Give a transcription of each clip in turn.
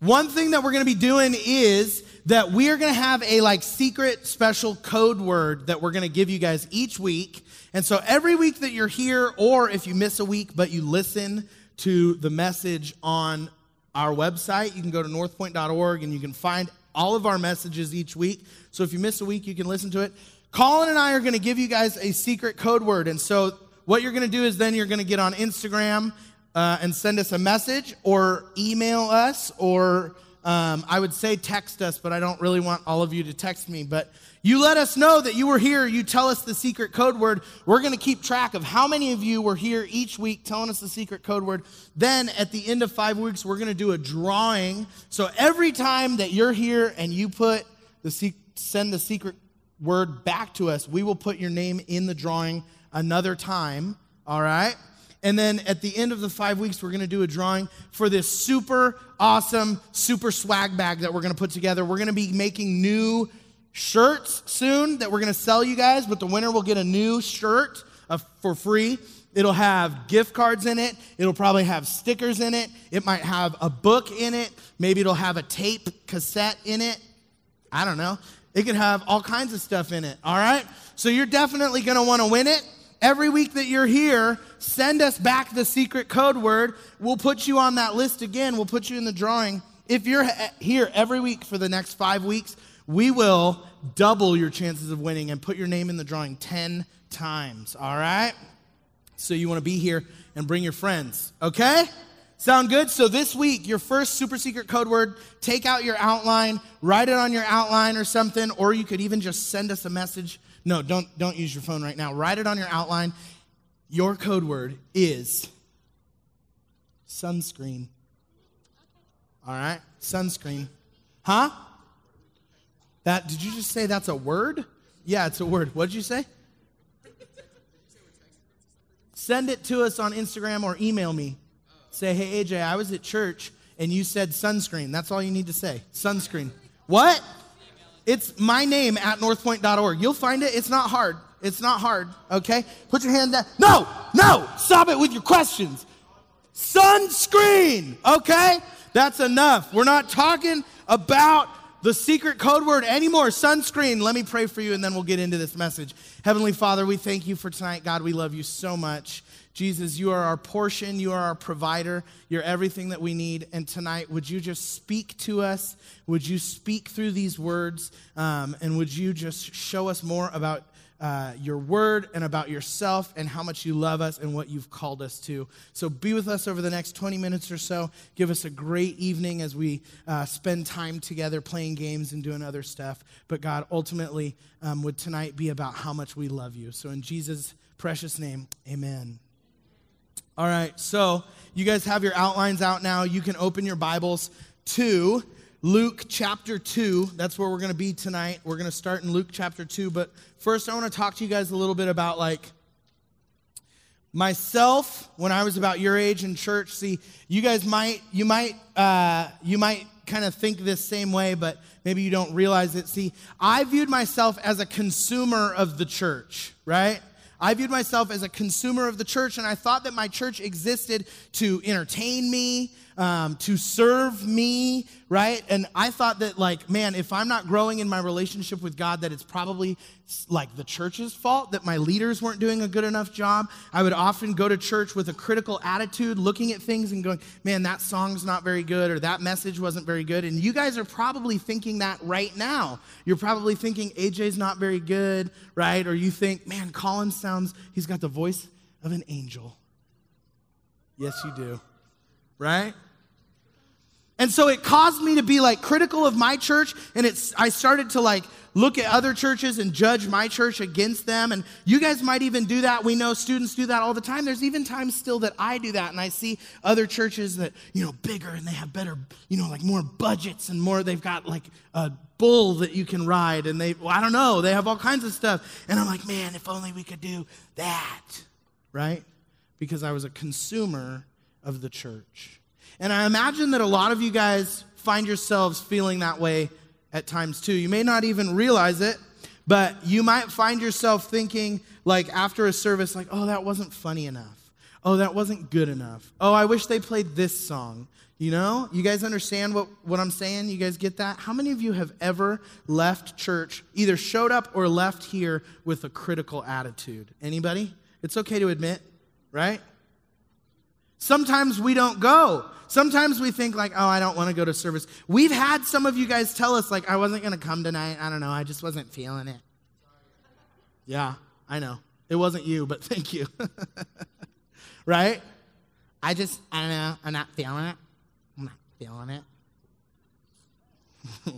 One thing that we're going to be doing is that we are going to have a like secret special code word that we're going to give you guys each week. And so every week that you're here, or if you miss a week but you listen to the message on our website, you can go to northpoint.org and you can find all of our messages each week. So if you miss a week, you can listen to it. Colin and I are going to give you guys a secret code word. And so what you're going to do is then you're going to get on Instagram uh, and send us a message or email us or um, I would say text us, but I don't really want all of you to text me. But you let us know that you were here. You tell us the secret code word. We're going to keep track of how many of you were here each week telling us the secret code word. Then at the end of five weeks, we're going to do a drawing. So every time that you're here and you put the send the secret word back to us, we will put your name in the drawing another time. All right? And then at the end of the five weeks, we're going to do a drawing for this super awesome, super swag bag that we're going to put together. We're going to be making new shirts soon that we're going to sell you guys, but the winner will get a new shirt uh, for free. It'll have gift cards in it. It'll probably have stickers in it. It might have a book in it. Maybe it'll have a tape cassette in it. I don't know. It could have all kinds of stuff in it, all right? So you're definitely going to want to win it. Every week that you're here, send us back the secret code word. We'll put you on that list again. We'll put you in the drawing. If you're here every week for the next five weeks, we will double your chances of winning and put your name in the drawing 10 times. All right? So you want to be here and bring your friends. Okay? Sound good? So this week, your first super secret code word, take out your outline, write it on your outline or something, or you could even just send us a message no, don't, don't use your phone right now. Write it on your outline. Your code word is sunscreen. All right? Sunscreen. Huh? That did you just say that's a word? Yeah, it's a word. What did you say? Send it to us on Instagram or email me. Say, hey AJ, I was at church and you said sunscreen. That's all you need to say. Sunscreen. What? It's my name at northpoint.org. You'll find it. It's not hard. It's not hard, okay? Put your hand down. No, no, stop it with your questions. Sunscreen, okay? That's enough. We're not talking about the secret code word anymore. Sunscreen. Let me pray for you and then we'll get into this message. Heavenly Father, we thank you for tonight. God, we love you so much. Jesus, you are our portion, you are our provider, you're everything that we need. And tonight, would you just speak to us? Would you speak through these words? Um, and would you just show us more about uh, your word and about yourself and how much you love us and what you've called us to. So be with us over the next 20 minutes or so. Give us a great evening as we uh, spend time together playing games and doing other stuff. But God, ultimately, um, would tonight be about how much we love you. So in Jesus' precious name, amen. All right, so you guys have your outlines out now. You can open your Bibles to Luke chapter 2. That's where we're going to be tonight. We're going to start in Luke chapter 2. But first, I want to talk to you guys a little bit about like myself when I was about your age in church. See, you guys might, you might, uh, you might kind of think this same way, but maybe you don't realize it. See, I viewed myself as a consumer of the church, right? I viewed myself as a consumer of the church, and I thought that my church existed to entertain me, um, to serve me, right? And I thought that, like, man, if I'm not growing in my relationship with God, that it's probably like the church's fault that my leaders weren't doing a good enough job. I would often go to church with a critical attitude, looking at things and going, man, that song's not very good, or that message wasn't very good. And you guys are probably thinking that right now. You're probably thinking AJ's not very good, right? Or you think, man, Colin sounds, he's got the voice of an angel. Yes, you do, right? And so it caused me to be like critical of my church and it's I started to like look at other churches and judge my church against them and you guys might even do that. We know students do that all the time. There's even times still that I do that and I see other churches that, you know, bigger and they have better, you know, like more budgets and more they've got like a bull that you can ride and they well, I don't know, they have all kinds of stuff. And I'm like, "Man, if only we could do that." Right? Because I was a consumer of the church. And I imagine that a lot of you guys find yourselves feeling that way at times too. You may not even realize it, but you might find yourself thinking, like after a service, like, oh, that wasn't funny enough. Oh, that wasn't good enough. Oh, I wish they played this song. You know, you guys understand what, what I'm saying? You guys get that? How many of you have ever left church, either showed up or left here with a critical attitude? Anybody? It's okay to admit, right? Sometimes we don't go. Sometimes we think like, oh, I don't want to go to service. We've had some of you guys tell us like, I wasn't going to come tonight. I don't know. I just wasn't feeling it. Yeah, I know. It wasn't you, but thank you. right? I just, I don't know. I'm not feeling it. I'm not feeling it.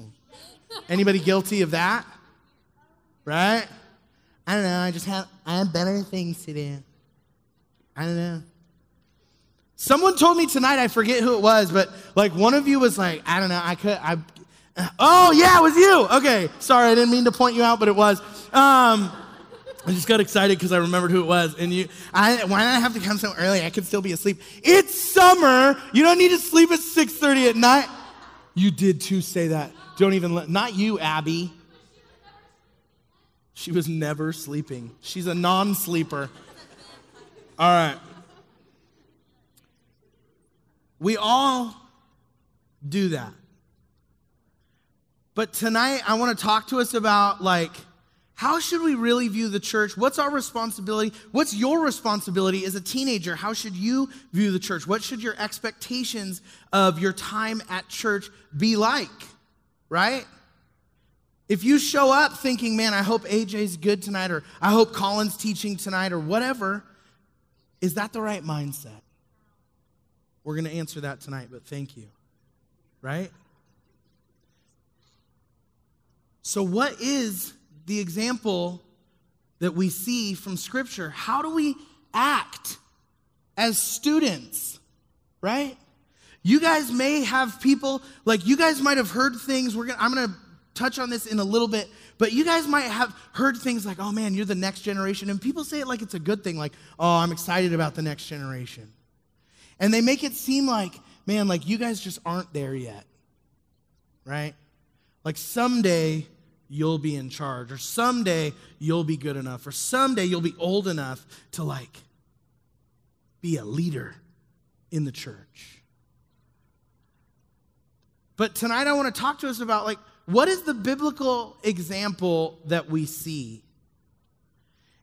Anybody guilty of that? Right? I don't know. I just have I have better things to do. I don't know. Someone told me tonight, I forget who it was, but like one of you was like, I don't know, I could I Oh yeah, it was you. Okay. Sorry, I didn't mean to point you out, but it was. Um I just got excited because I remembered who it was. And you, I, why did I have to come so early? I could still be asleep. It's summer. You don't need to sleep at 6:30 at night. You did too say that. Don't even let, not you, Abby. She was never sleeping. She's a non-sleeper. All right. We all do that. But tonight I want to talk to us about like how should we really view the church? What's our responsibility? What's your responsibility as a teenager? How should you view the church? What should your expectations of your time at church be like? Right? If you show up thinking, man, I hope AJ's good tonight, or I hope Colin's teaching tonight, or whatever, is that the right mindset? We're going to answer that tonight, but thank you. Right? So, what is the example that we see from Scripture. How do we act as students, right? You guys may have people, like you guys might have heard things. We're gonna, I'm going to touch on this in a little bit, but you guys might have heard things like, oh man, you're the next generation. And people say it like it's a good thing, like, oh, I'm excited about the next generation. And they make it seem like, man, like you guys just aren't there yet, right? Like someday you'll be in charge, or someday you'll be good enough, or someday you'll be old enough to like be a leader in the church. But tonight I want to talk to us about like what is the biblical example that we see?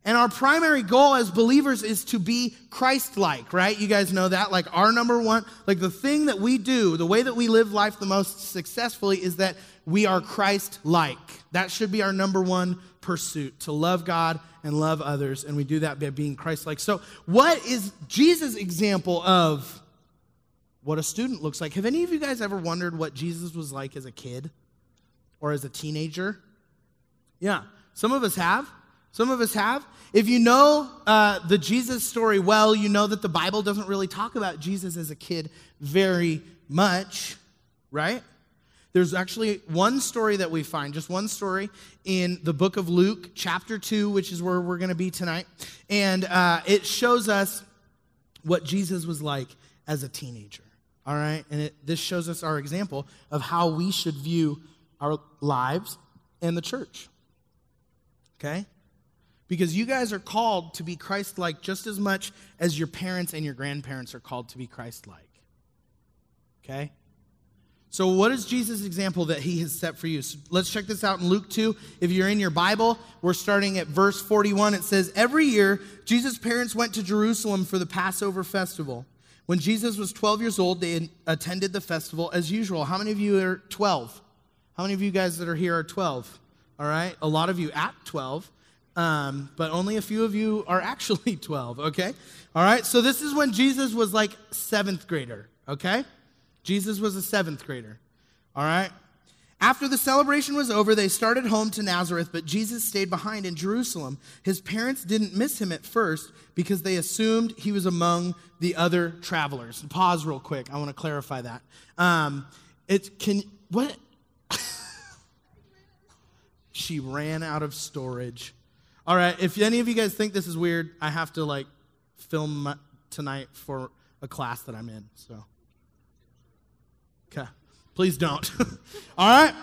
And our primary goal as believers is to be Christ like, right? You guys know that. Like, our number one, like the thing that we do, the way that we live life the most successfully is that we are Christ like. That should be our number one pursuit to love God and love others. And we do that by being Christ like. So, what is Jesus' example of what a student looks like? Have any of you guys ever wondered what Jesus was like as a kid or as a teenager? Yeah, some of us have. Some of us have. If you know uh, the Jesus story well, you know that the Bible doesn't really talk about Jesus as a kid very much, right? There's actually one story that we find, just one story in the book of Luke, chapter 2, which is where we're going to be tonight. And uh, it shows us what Jesus was like as a teenager. All right? And it, this shows us our example of how we should view our lives and the church. Okay? Because you guys are called to be Christ like just as much as your parents and your grandparents are called to be Christ like. Okay? So, what is Jesus' example that he has set for you? So let's check this out in Luke 2. If you're in your Bible, we're starting at verse 41. It says, Every year, Jesus' parents went to Jerusalem for the Passover festival. When Jesus was 12 years old, they attended the festival as usual. How many of you are 12? How many of you guys that are here are 12? All right, a lot of you at 12, um, but only a few of you are actually 12, okay? All right, so this is when Jesus was like seventh grader, okay? Jesus was a seventh grader. All right? After the celebration was over, they started home to Nazareth, but Jesus stayed behind in Jerusalem. His parents didn't miss him at first because they assumed he was among the other travelers. Pause real quick. I want to clarify that. Um, it can what? she ran out of storage. All right. If any of you guys think this is weird, I have to like film tonight for a class that I'm in. So. Okay. Please don't. All right.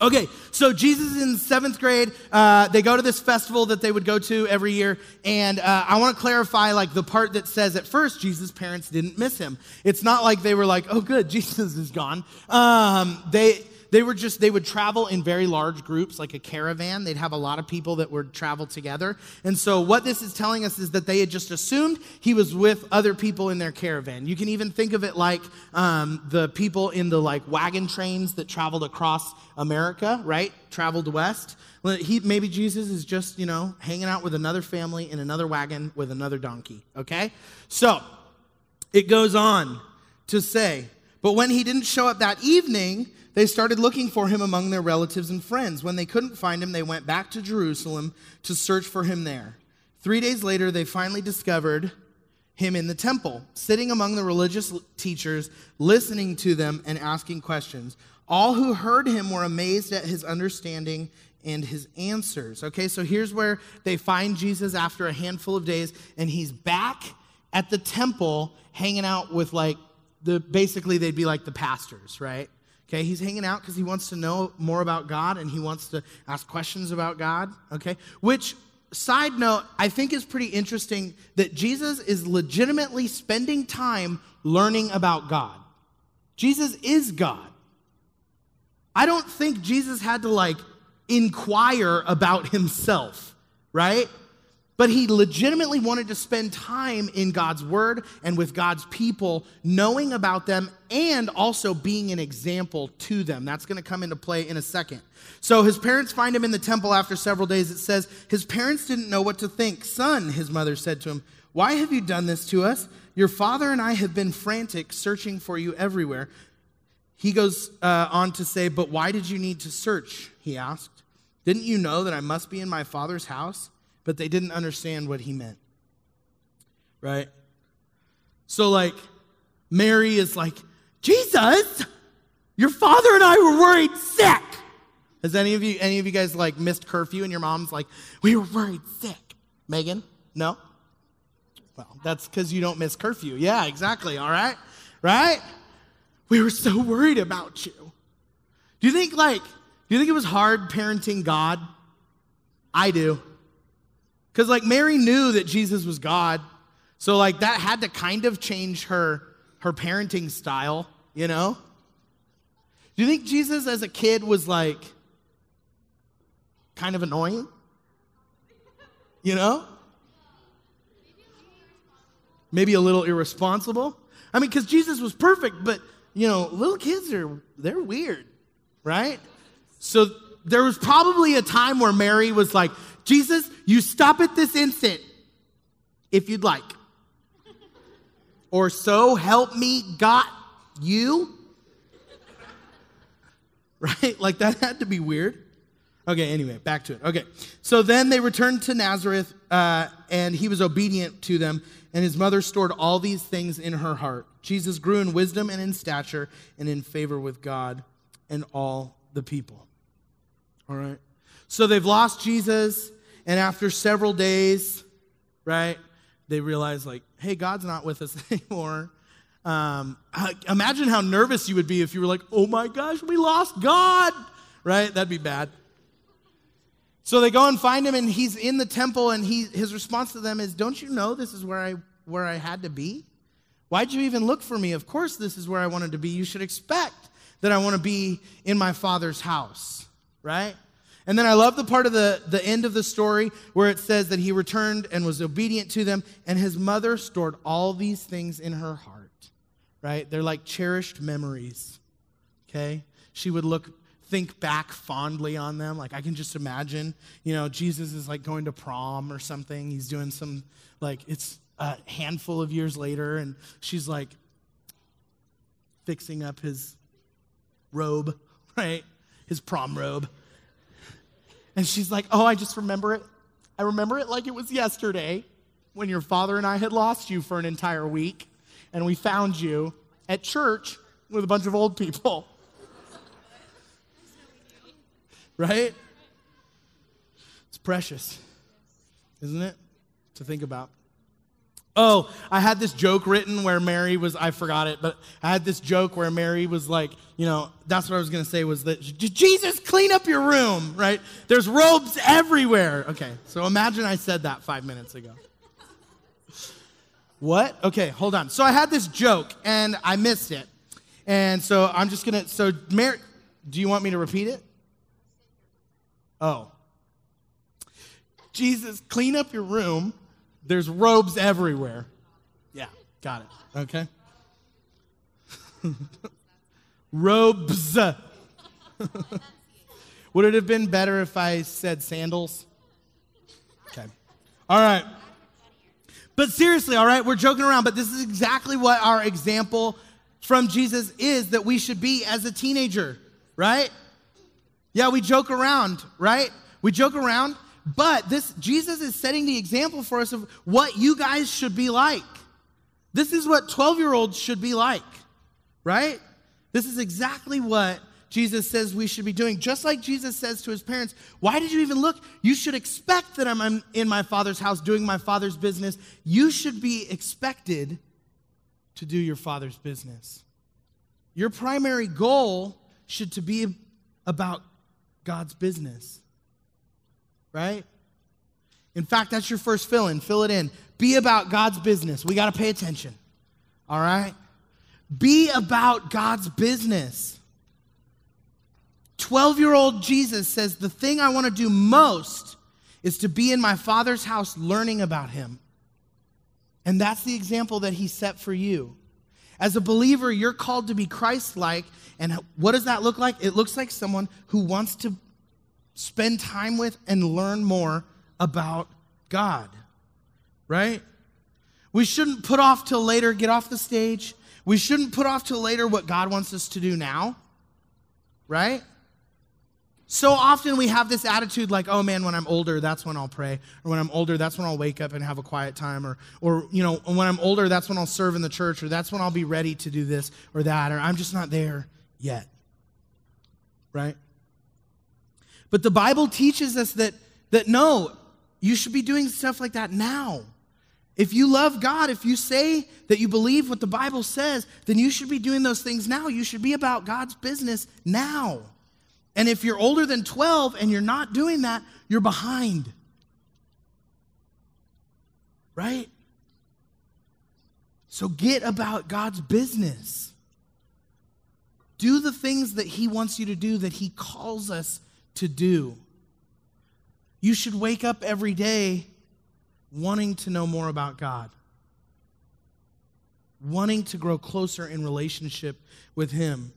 Okay, so Jesus is in seventh grade. Uh, they go to this festival that they would go to every year, and uh, I want to clarify, like the part that says at first Jesus' parents didn't miss him. It's not like they were like, "Oh, good, Jesus is gone." Um, they they were just, they would travel in very large groups, like a caravan. They'd have a lot of people that would travel together. And so, what this is telling us is that they had just assumed he was with other people in their caravan. You can even think of it like um, the people in the like wagon trains that traveled across America, right? Traveled west. He, maybe Jesus is just, you know, hanging out with another family in another wagon with another donkey, okay? So, it goes on to say, but when he didn't show up that evening, they started looking for him among their relatives and friends. When they couldn't find him, they went back to Jerusalem to search for him there. Three days later, they finally discovered him in the temple, sitting among the religious teachers, listening to them and asking questions. All who heard him were amazed at his understanding and his answers. Okay, so here's where they find Jesus after a handful of days, and he's back at the temple hanging out with like the basically they'd be like the pastors, right? Okay, he's hanging out because he wants to know more about God and he wants to ask questions about God. Okay, which, side note, I think is pretty interesting that Jesus is legitimately spending time learning about God. Jesus is God. I don't think Jesus had to like inquire about himself, right? But he legitimately wanted to spend time in God's word and with God's people, knowing about them and also being an example to them. That's going to come into play in a second. So his parents find him in the temple after several days. It says, His parents didn't know what to think. Son, his mother said to him, Why have you done this to us? Your father and I have been frantic, searching for you everywhere. He goes uh, on to say, But why did you need to search? He asked. Didn't you know that I must be in my father's house? But they didn't understand what he meant. Right? So, like, Mary is like, Jesus, your father and I were worried sick. Has any of you, any of you guys like missed curfew and your mom's like, we were worried sick? Megan? No? Well, that's because you don't miss curfew. Yeah, exactly. All right? Right? We were so worried about you. Do you think like, do you think it was hard parenting God? I do. Because, like, Mary knew that Jesus was God. So, like, that had to kind of change her, her parenting style, you know? Do you think Jesus as a kid was, like, kind of annoying? You know? Maybe a little irresponsible? I mean, because Jesus was perfect, but, you know, little kids are, they're weird, right? So, there was probably a time where Mary was like, Jesus, you stop at this instant if you'd like. Or so help me, got you. Right? Like that had to be weird. Okay, anyway, back to it. Okay. So then they returned to Nazareth, uh, and he was obedient to them, and his mother stored all these things in her heart. Jesus grew in wisdom and in stature and in favor with God and all the people. All right. So they've lost Jesus. And after several days, right, they realize, like, hey, God's not with us anymore. Um, imagine how nervous you would be if you were like, oh my gosh, we lost God, right? That'd be bad. So they go and find him, and he's in the temple, and he, his response to them is, Don't you know this is where I, where I had to be? Why'd you even look for me? Of course, this is where I wanted to be. You should expect that I want to be in my father's house, right? And then I love the part of the, the end of the story where it says that he returned and was obedient to them, and his mother stored all these things in her heart, right? They're like cherished memories, okay? She would look, think back fondly on them. Like I can just imagine, you know, Jesus is like going to prom or something. He's doing some, like, it's a handful of years later, and she's like fixing up his robe, right? His prom robe. And she's like, Oh, I just remember it. I remember it like it was yesterday when your father and I had lost you for an entire week and we found you at church with a bunch of old people. right? It's precious, isn't it? To think about. Oh, I had this joke written where Mary was, I forgot it, but I had this joke where Mary was like, you know, that's what I was going to say was that Jesus, clean up your room, right? There's robes everywhere. Okay, so imagine I said that five minutes ago. What? Okay, hold on. So I had this joke and I missed it. And so I'm just going to, so Mary, do you want me to repeat it? Oh. Jesus, clean up your room there's robes everywhere. Yeah, got it. Okay. robes. Would it have been better if I said sandals? Okay. All right. But seriously, all right, we're joking around, but this is exactly what our example from Jesus is that we should be as a teenager, right? Yeah, we joke around, right? We joke around, but this Jesus is setting the example for us of what you guys should be like. This is what 12-year-olds should be like, right? This is exactly what Jesus says we should be doing. Just like Jesus says to his parents, Why did you even look? You should expect that I'm in my father's house doing my father's business. You should be expected to do your father's business. Your primary goal should to be about God's business right? In fact, that's your first fill in. Fill it in. Be about God's business. We got to pay attention. All right? Be about God's business. 12 year old Jesus says, The thing I want to do most is to be in my Father's house learning about Him. And that's the example that He set for you. As a believer, you're called to be Christ like. And what does that look like? It looks like someone who wants to spend time with and learn more about God, right? We shouldn't put off till later, get off the stage. We shouldn't put off till later what God wants us to do now, right? So often we have this attitude like, oh man, when I'm older, that's when I'll pray. Or when I'm older, that's when I'll wake up and have a quiet time. Or, or you know, when I'm older, that's when I'll serve in the church. Or that's when I'll be ready to do this or that. Or I'm just not there yet. Right? But the Bible teaches us that, that no, you should be doing stuff like that now. If you love God, if you say that you believe what the Bible says, then you should be doing those things now. You should be about God's business now. And if you're older than 12 and you're not doing that, you're behind. Right? So get about God's business. Do the things that He wants you to do, that He calls us to do. You should wake up every day wanting to know more about God, wanting to grow closer in relationship with Him.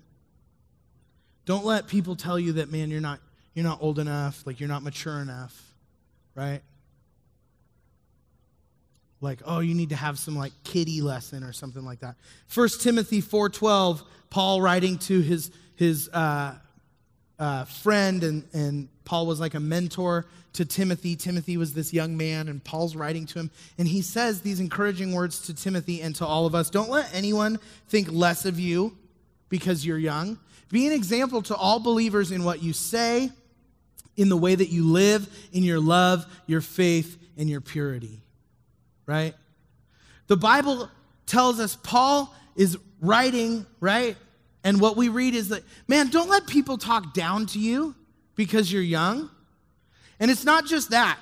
Don't let people tell you that, man, you're not, you're not old enough, like you're not mature enough, right? Like, oh, you need to have some like kiddie lesson or something like that. First Timothy 4.12, Paul writing to his, his uh, uh, friend, and, and Paul was like a mentor to Timothy. Timothy was this young man, and Paul's writing to him. And he says these encouraging words to Timothy and to all of us Don't let anyone think less of you because you're young. Be an example to all believers in what you say, in the way that you live, in your love, your faith, and your purity. Right? The Bible tells us Paul is writing, right? And what we read is that, man, don't let people talk down to you because you're young. And it's not just that.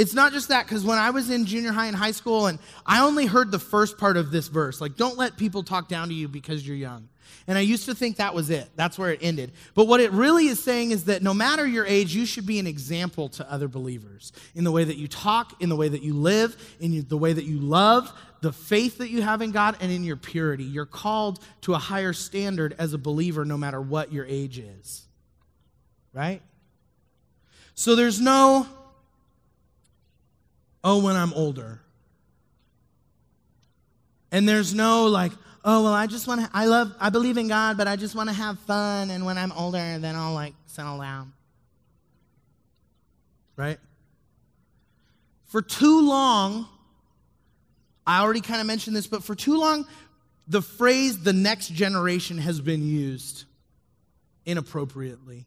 It's not just that, because when I was in junior high and high school, and I only heard the first part of this verse, like, don't let people talk down to you because you're young. And I used to think that was it. That's where it ended. But what it really is saying is that no matter your age, you should be an example to other believers in the way that you talk, in the way that you live, in the way that you love, the faith that you have in God and in your purity. You're called to a higher standard as a believer no matter what your age is. Right? So there's no, oh, when I'm older. And there's no like, oh, well, I just want to, I love, I believe in God, but I just want to have fun. And when I'm older, then I'll like settle down. Right? For too long, I already kind of mentioned this, but for too long, the phrase the next generation has been used inappropriately.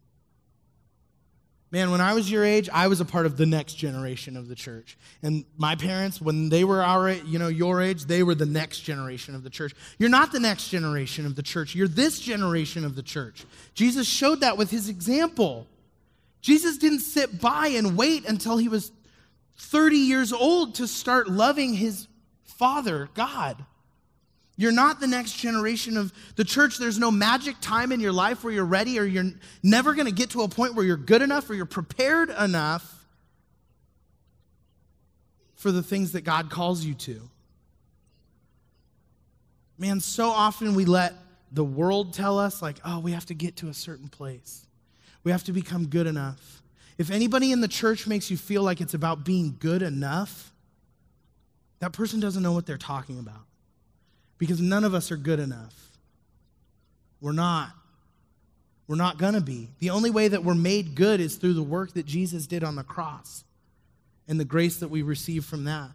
Man, when I was your age, I was a part of the next generation of the church. And my parents, when they were our, you know, your age, they were the next generation of the church. You're not the next generation of the church. You're this generation of the church. Jesus showed that with his example. Jesus didn't sit by and wait until he was 30 years old to start loving his Father, God. You're not the next generation of the church. There's no magic time in your life where you're ready or you're never going to get to a point where you're good enough or you're prepared enough for the things that God calls you to. Man, so often we let the world tell us, like, oh, we have to get to a certain place. We have to become good enough. If anybody in the church makes you feel like it's about being good enough, that person doesn't know what they're talking about because none of us are good enough. We're not. We're not going to be. The only way that we're made good is through the work that Jesus did on the cross and the grace that we receive from that.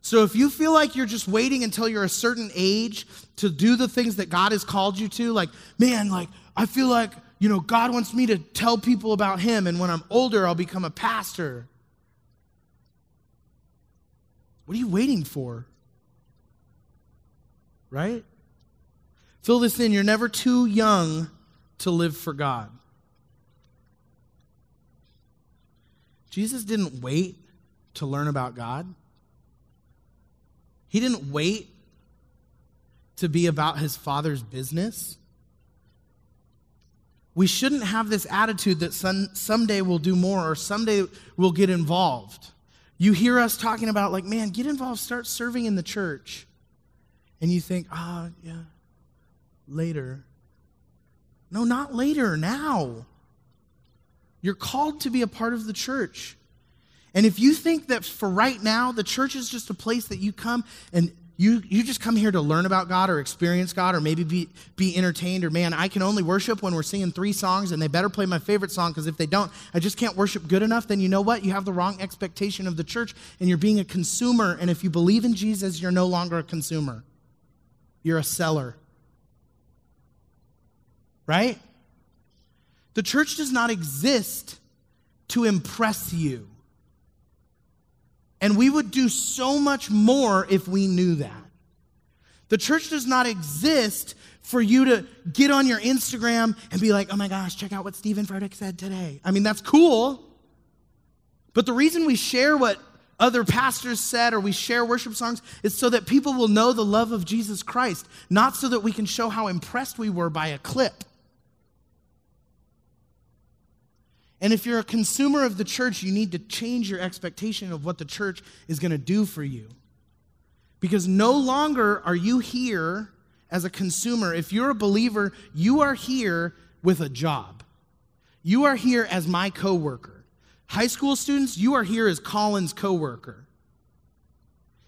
So if you feel like you're just waiting until you're a certain age to do the things that God has called you to, like, man, like, I feel like, you know, God wants me to tell people about Him, and when I'm older, I'll become a pastor. What are you waiting for? Right? Fill this in. You're never too young to live for God. Jesus didn't wait to learn about God. He didn't wait to be about his father's business. We shouldn't have this attitude that some, someday we'll do more or someday we'll get involved. You hear us talking about, like, man, get involved, start serving in the church and you think, ah, oh, yeah, later. No, not later, now. You're called to be a part of the church. And if you think that for right now, the church is just a place that you come and you, you just come here to learn about God or experience God or maybe be, be entertained or man, I can only worship when we're singing three songs and they better play my favorite song because if they don't, I just can't worship good enough, then you know what? You have the wrong expectation of the church and you're being a consumer. And if you believe in Jesus, you're no longer a consumer you're a seller. Right? The church does not exist to impress you. And we would do so much more if we knew that. The church does not exist for you to get on your Instagram and be like, oh my gosh, check out what Steven Furtick said today. I mean, that's cool. But the reason we share what other pastors said or we share worship songs is so that people will know the love of Jesus Christ, not so that we can show how impressed we were by a clip. And if you're a consumer of the church, you need to change your expectation of what the church is going to do for you. Because no longer are you here as a consumer. If you're a believer, you are here with a job. You are here as my coworker. High school students, you are here as Colin's coworker.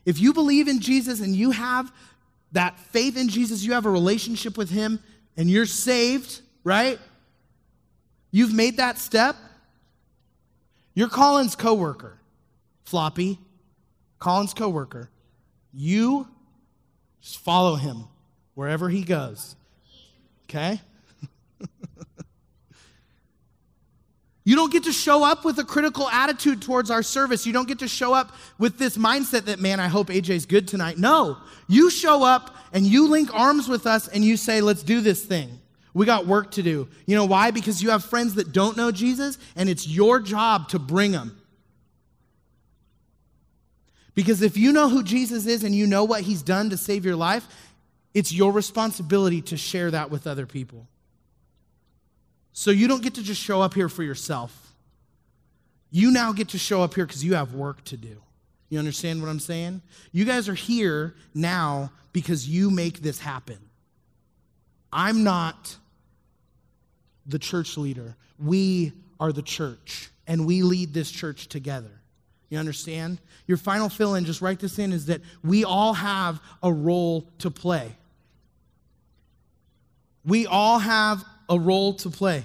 If you believe in Jesus and you have that faith in Jesus, you have a relationship with him and you're saved, right? You've made that step. You're Colin's coworker. Floppy, Colin's coworker. You just follow him wherever he goes. Okay? You don't get to show up with a critical attitude towards our service. You don't get to show up with this mindset that, man, I hope AJ's good tonight. No, you show up and you link arms with us and you say, let's do this thing. We got work to do. You know why? Because you have friends that don't know Jesus and it's your job to bring them. Because if you know who Jesus is and you know what he's done to save your life, it's your responsibility to share that with other people. So you don't get to just show up here for yourself. You now get to show up here because you have work to do. You understand what I'm saying? You guys are here now because you make this happen. I'm not the church leader. We are the church, and we lead this church together. You understand? Your final fill in, just write this in, is that we all have a role to play. We all have a role to play.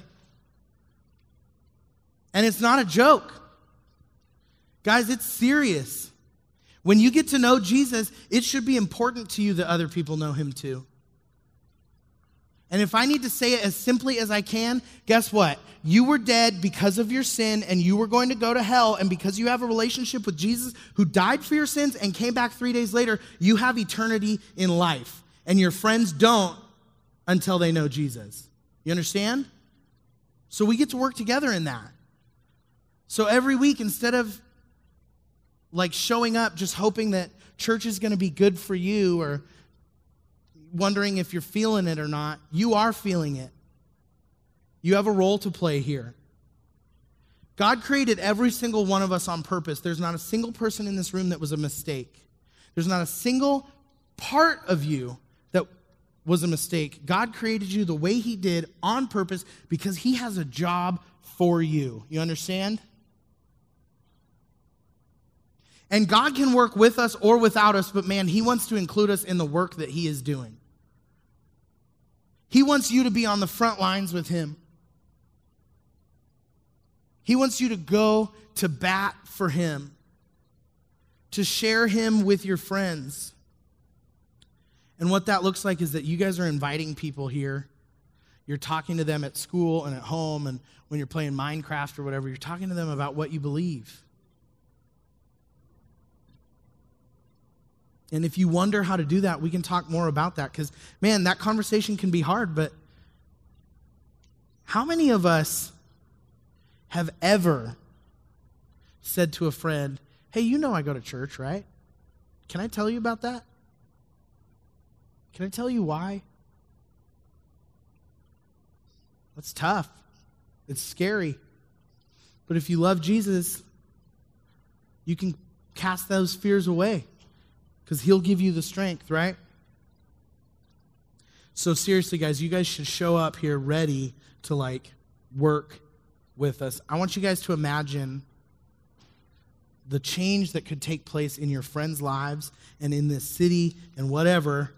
And it's not a joke. Guys, it's serious. When you get to know Jesus, it should be important to you that other people know him too. And if I need to say it as simply as I can, guess what? You were dead because of your sin and you were going to go to hell. And because you have a relationship with Jesus who died for your sins and came back three days later, you have eternity in life. And your friends don't until they know Jesus. You understand? So we get to work together in that. So every week, instead of like showing up just hoping that church is going to be good for you or wondering if you're feeling it or not, you are feeling it. You have a role to play here. God created every single one of us on purpose. There's not a single person in this room that was a mistake. There's not a single part of you was a mistake. God created you the way He did on purpose because He has a job for you. You understand? And God can work with us or without us, but man, He wants to include us in the work that He is doing. He wants you to be on the front lines with Him. He wants you to go to bat for Him, to share Him with your friends. And what that looks like is that you guys are inviting people here. You're talking to them at school and at home, and when you're playing Minecraft or whatever, you're talking to them about what you believe. And if you wonder how to do that, we can talk more about that because, man, that conversation can be hard. But how many of us have ever said to a friend, Hey, you know I go to church, right? Can I tell you about that? Can I tell you why? That's tough. It's scary. But if you love Jesus, you can cast those fears away because he'll give you the strength, right? So, seriously, guys, you guys should show up here ready to like work with us. I want you guys to imagine the change that could take place in your friends' lives and in this city and whatever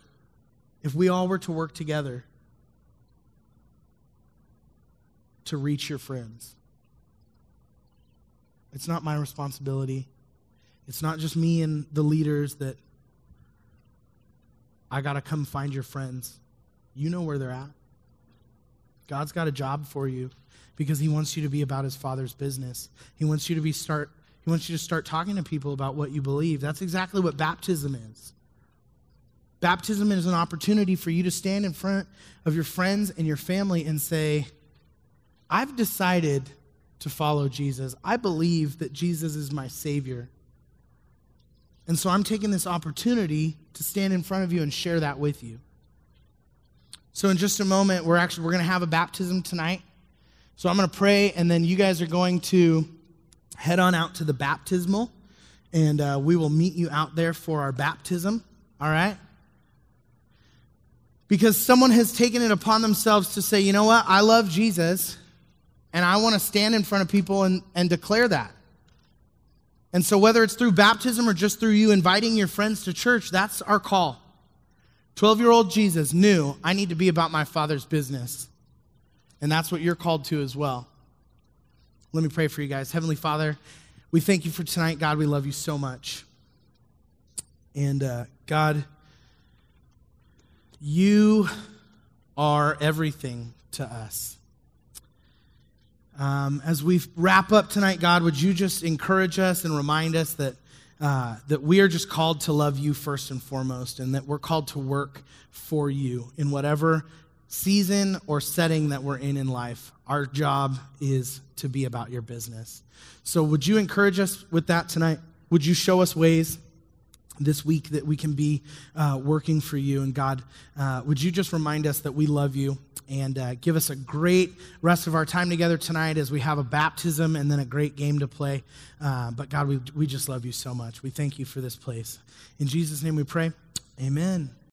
if we all were to work together to reach your friends. It's not my responsibility. It's not just me and the leaders that I got to come find your friends. You know where they're at. God's got a job for you because he wants you to be about his father's business. He wants you to be start he wants you to start talking to people about what you believe. That's exactly what baptism is. Baptism is an opportunity for you to stand in front of your friends and your family and say, I've decided to follow Jesus. I believe that Jesus is my Savior. And so I'm taking this opportunity to stand in front of you and share that with you. So in just a moment, we're actually we're going to have a baptism tonight. So I'm going to pray, and then you guys are going to head on out to the baptismal, and uh, we will meet you out there for our baptism. All right? Because someone has taken it upon themselves to say, you know what, I love Jesus, and I want to stand in front of people and, and declare that. And so, whether it's through baptism or just through you inviting your friends to church, that's our call. 12 year old Jesus knew I need to be about my Father's business. And that's what you're called to as well. Let me pray for you guys. Heavenly Father, we thank you for tonight. God, we love you so much. And uh, God, you are everything to us. Um, as we wrap up tonight, God, would you just encourage us and remind us that, uh, that we are just called to love you first and foremost, and that we're called to work for you in whatever season or setting that we're in in life. Our job is to be about your business. So, would you encourage us with that tonight? Would you show us ways? This week that we can be uh, working for you. And God, uh, would you just remind us that we love you and uh, give us a great rest of our time together tonight as we have a baptism and then a great game to play. Uh, but God, we, we just love you so much. We thank you for this place. In Jesus' name we pray. Amen.